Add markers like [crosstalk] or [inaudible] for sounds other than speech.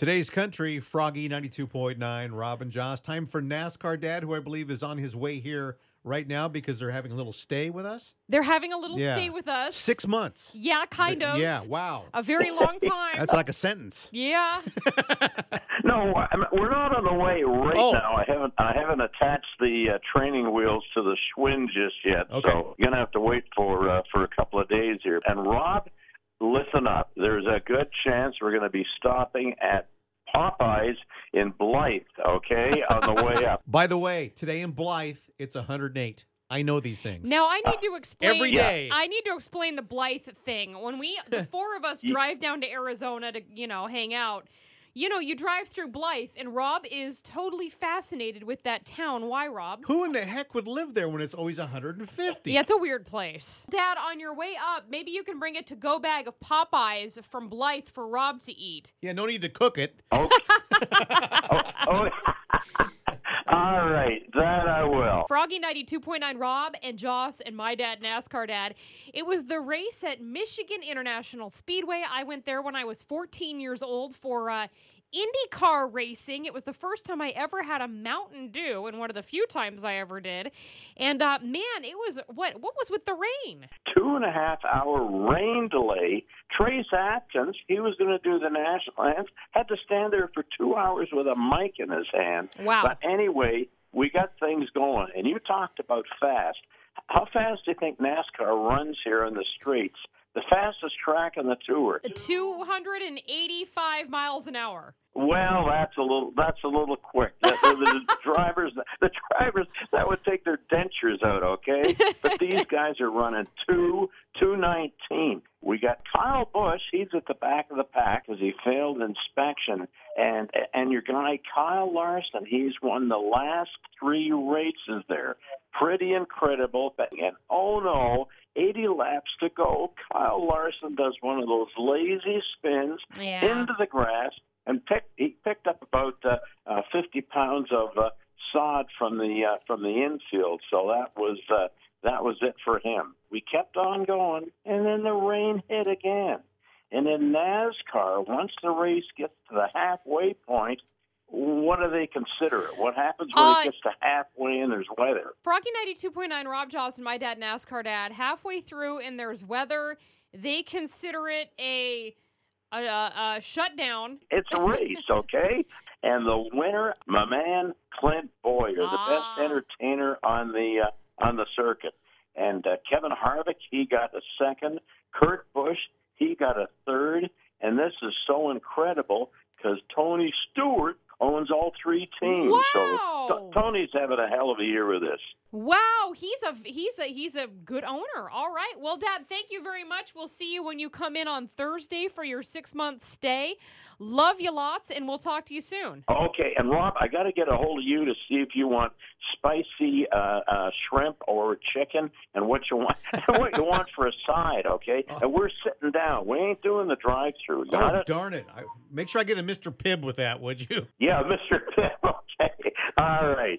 Today's country, Froggy 92.9, Rob and Joss. Time for NASCAR Dad, who I believe is on his way here right now because they're having a little stay with us. They're having a little Yeah. stay with us. Six months. Yeah, kind of. Yeah, wow. A very long [laughs] time. That's like a sentence. yeah. [laughs] No, we're not on the way right Oh. now. I haven't I haven't attached the uh, training wheels to the Schwinn just yet, Okay. so you're gonna have to wait for uh, for a couple of days here. And Rob, listen up. There's a good chance we're going to be stopping at Popeyes in Blythe. Okay, on the way [laughs] up. By the way, today in Blythe, it's 108. I know these things. Now I need to uh, explain Every day. I need to explain the Blythe thing. When we the [laughs] four of us drive down to Arizona to, you know, hang out. You know, you drive through Blythe and Rob is totally fascinated with that town. Why, Rob? Who in the heck would live there when it's always 150? Yeah, it's a weird place. Dad, on your way up, maybe you can bring a to-go bag of Popeyes from Blythe for Rob to eat. Yeah, no need to cook it. Oh, [laughs] oh. oh. [laughs] All right, that I will. Froggy 92.9 Rob and Joss and my dad, NASCAR dad. It was the race at Michigan International Speedway. I went there when I was 14 years old for uh, IndyCar racing. It was the first time I ever had a Mountain Dew, and one of the few times I ever did. And uh, man, it was what? What was with the rain? two and a half hour rain delay. Trace Atkins, he was going to do the national anthem, had to stand there for two hours with a mic in his hand. Wow. But anyway, we got things going. And you talked about fast. How fast do you think NASCAR runs here in the streets? The fastest track on the tour. 285 miles an hour. Well, that's a little that's a little quick. The, the, [laughs] drivers the drivers that would take their dentures out, okay? But these [laughs] guys are running two two nineteen. We got Kyle Busch. He's at the back of the pack because he failed inspection, and and your guy Kyle Larson. He's won the last three races there. Pretty incredible. And oh no. 80 laps to go. Kyle Larson does one of those lazy spins Yeah. into the grass and picked he picked up about uh, uh, 50 pounds of uh, sod from the uh, from the infield. So that was uh, that was it for him. We kept on going, and then the rain hit again. And in NASCAR, once the race gets to the halfway point, what do they consider it? What happens when Uh, it gets to halfway and there's weather? Froggy 92.9, Rob Johnson, my dad, NASCAR dad, halfway through and there's weather, they consider it a, a, a, shutdown. It's a race, [laughs] okay? And the winner, my man Clint Bowyer, the Ah. best entertainer on the uh, on the circuit. And uh, Kevin Harvick, he got a second. Kurt Busch, he got a third. And this is so incredible because Tony Stewart owns all three teams. Wow. So T- Tony's having a hell of a year with this. Wow, he's a he's a he's a good owner. All right. Well, Dad, thank you very much. We'll see you when you come in on Thursday for your six month stay. Love you lots, and we'll talk to you soon. Okay, and Rob, I got to get a hold of you to see if you want spicy uh, uh, shrimp or chicken, and what you want, [laughs] what you want for a side. Okay, and we're sitting down. We ain't doing the drive-through. Oh, it? darn it. I, make sure I get a Mr. Pibb with that, would you? Yeah, Mister. Pibb. [laughs] Okay, all right.